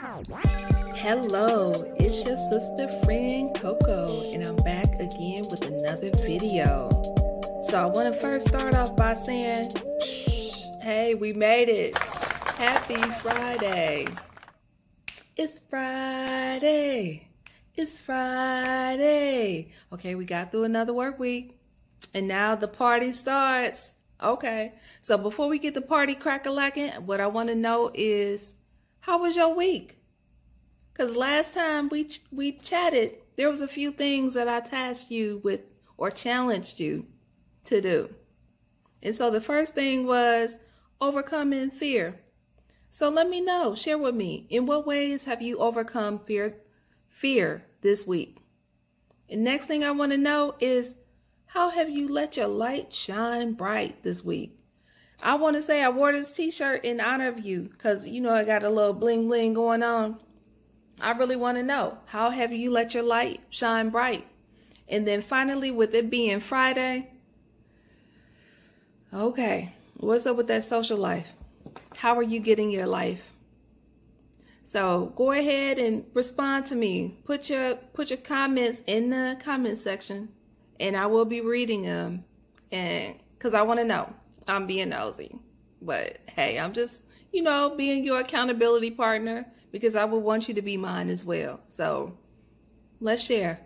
Hello, it's your sister friend Coco, and I'm back again with another video. So, I want to first start off by saying, hey, we made it. Happy Friday. It's Friday. It's Friday. Okay, we got through another work week, and now the party starts. Okay, so before we get the party crack a lacking, what I want to know is, how was your week? Because last time we ch- we chatted, there was a few things that I tasked you with or challenged you to do. And so the first thing was overcoming fear. So let me know, share with me, in what ways have you overcome fear fear this week? And next thing I want to know is how have you let your light shine bright this week? I want to say I wore this t-shirt in honor of you cuz you know I got a little bling bling going on. I really want to know how have you let your light shine bright? And then finally, with it being Friday, okay, what's up with that social life? How are you getting your life? So go ahead and respond to me. Put your put your comments in the comment section, and I will be reading them. And because I want to know, I'm being nosy, but hey, I'm just you know being your accountability partner because I would want you to be mine as well. So let's share.